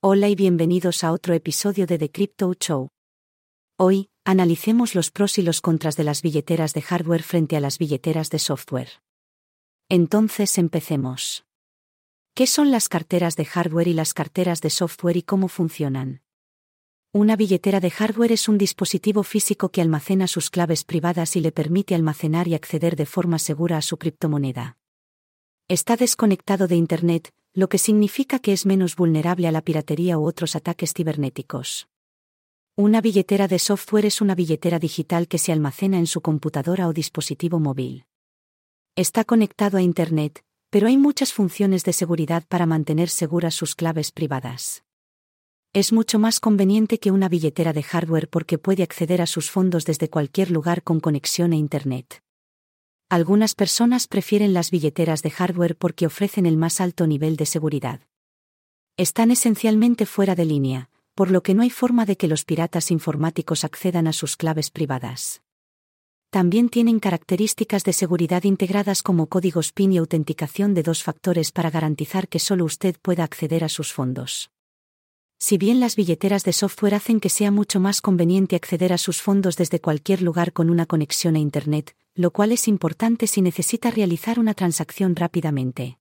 Hola y bienvenidos a otro episodio de The Crypto Show. Hoy, analicemos los pros y los contras de las billeteras de hardware frente a las billeteras de software. Entonces empecemos. ¿Qué son las carteras de hardware y las carteras de software y cómo funcionan? Una billetera de hardware es un dispositivo físico que almacena sus claves privadas y le permite almacenar y acceder de forma segura a su criptomoneda. Está desconectado de Internet, lo que significa que es menos vulnerable a la piratería u otros ataques cibernéticos. Una billetera de software es una billetera digital que se almacena en su computadora o dispositivo móvil. Está conectado a Internet, pero hay muchas funciones de seguridad para mantener seguras sus claves privadas. Es mucho más conveniente que una billetera de hardware porque puede acceder a sus fondos desde cualquier lugar con conexión a Internet. Algunas personas prefieren las billeteras de hardware porque ofrecen el más alto nivel de seguridad. Están esencialmente fuera de línea, por lo que no hay forma de que los piratas informáticos accedan a sus claves privadas. También tienen características de seguridad integradas como códigos PIN y autenticación de dos factores para garantizar que solo usted pueda acceder a sus fondos. Si bien las billeteras de software hacen que sea mucho más conveniente acceder a sus fondos desde cualquier lugar con una conexión a Internet, lo cual es importante si necesita realizar una transacción rápidamente.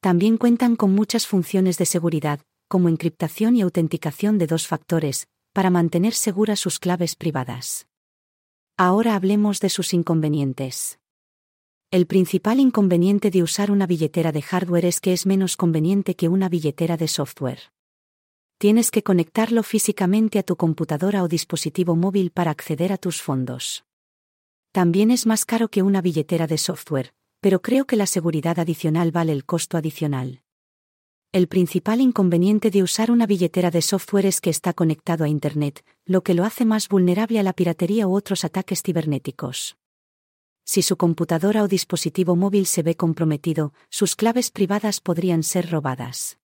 También cuentan con muchas funciones de seguridad, como encriptación y autenticación de dos factores, para mantener seguras sus claves privadas. Ahora hablemos de sus inconvenientes. El principal inconveniente de usar una billetera de hardware es que es menos conveniente que una billetera de software. Tienes que conectarlo físicamente a tu computadora o dispositivo móvil para acceder a tus fondos. También es más caro que una billetera de software, pero creo que la seguridad adicional vale el costo adicional. El principal inconveniente de usar una billetera de software es que está conectado a Internet, lo que lo hace más vulnerable a la piratería u otros ataques cibernéticos. Si su computadora o dispositivo móvil se ve comprometido, sus claves privadas podrían ser robadas.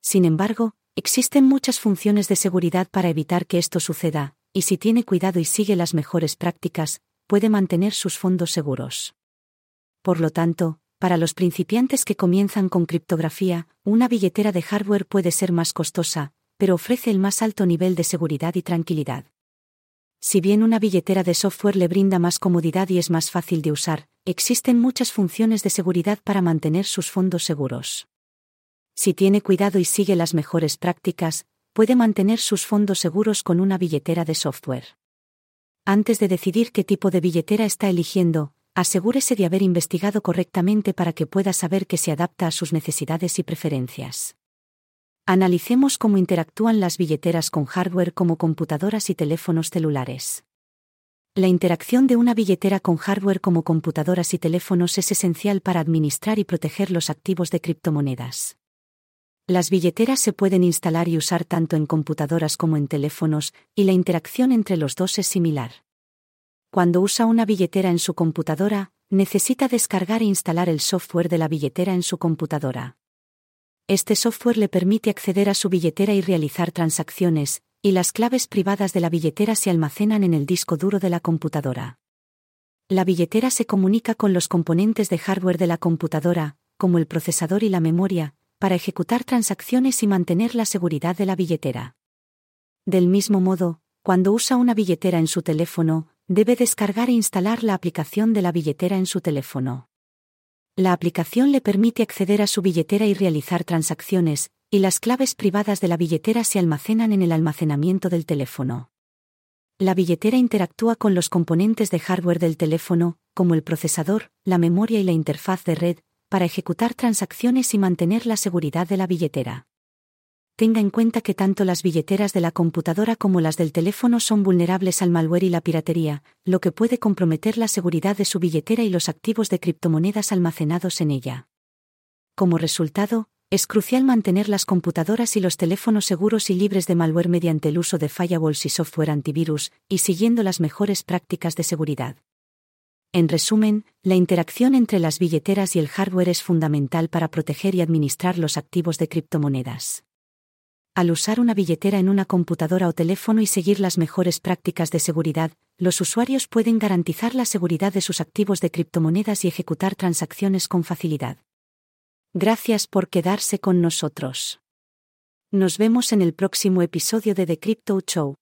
Sin embargo, existen muchas funciones de seguridad para evitar que esto suceda, y si tiene cuidado y sigue las mejores prácticas, puede mantener sus fondos seguros. Por lo tanto, para los principiantes que comienzan con criptografía, una billetera de hardware puede ser más costosa, pero ofrece el más alto nivel de seguridad y tranquilidad. Si bien una billetera de software le brinda más comodidad y es más fácil de usar, existen muchas funciones de seguridad para mantener sus fondos seguros. Si tiene cuidado y sigue las mejores prácticas, puede mantener sus fondos seguros con una billetera de software. Antes de decidir qué tipo de billetera está eligiendo, asegúrese de haber investigado correctamente para que pueda saber que se adapta a sus necesidades y preferencias. Analicemos cómo interactúan las billeteras con hardware como computadoras y teléfonos celulares. La interacción de una billetera con hardware como computadoras y teléfonos es esencial para administrar y proteger los activos de criptomonedas. Las billeteras se pueden instalar y usar tanto en computadoras como en teléfonos, y la interacción entre los dos es similar. Cuando usa una billetera en su computadora, necesita descargar e instalar el software de la billetera en su computadora. Este software le permite acceder a su billetera y realizar transacciones, y las claves privadas de la billetera se almacenan en el disco duro de la computadora. La billetera se comunica con los componentes de hardware de la computadora, como el procesador y la memoria, para ejecutar transacciones y mantener la seguridad de la billetera. Del mismo modo, cuando usa una billetera en su teléfono, debe descargar e instalar la aplicación de la billetera en su teléfono. La aplicación le permite acceder a su billetera y realizar transacciones, y las claves privadas de la billetera se almacenan en el almacenamiento del teléfono. La billetera interactúa con los componentes de hardware del teléfono, como el procesador, la memoria y la interfaz de red, para ejecutar transacciones y mantener la seguridad de la billetera. Tenga en cuenta que tanto las billeteras de la computadora como las del teléfono son vulnerables al malware y la piratería, lo que puede comprometer la seguridad de su billetera y los activos de criptomonedas almacenados en ella. Como resultado, es crucial mantener las computadoras y los teléfonos seguros y libres de malware mediante el uso de firewalls y software antivirus, y siguiendo las mejores prácticas de seguridad. En resumen, la interacción entre las billeteras y el hardware es fundamental para proteger y administrar los activos de criptomonedas. Al usar una billetera en una computadora o teléfono y seguir las mejores prácticas de seguridad, los usuarios pueden garantizar la seguridad de sus activos de criptomonedas y ejecutar transacciones con facilidad. Gracias por quedarse con nosotros. Nos vemos en el próximo episodio de The Crypto Show.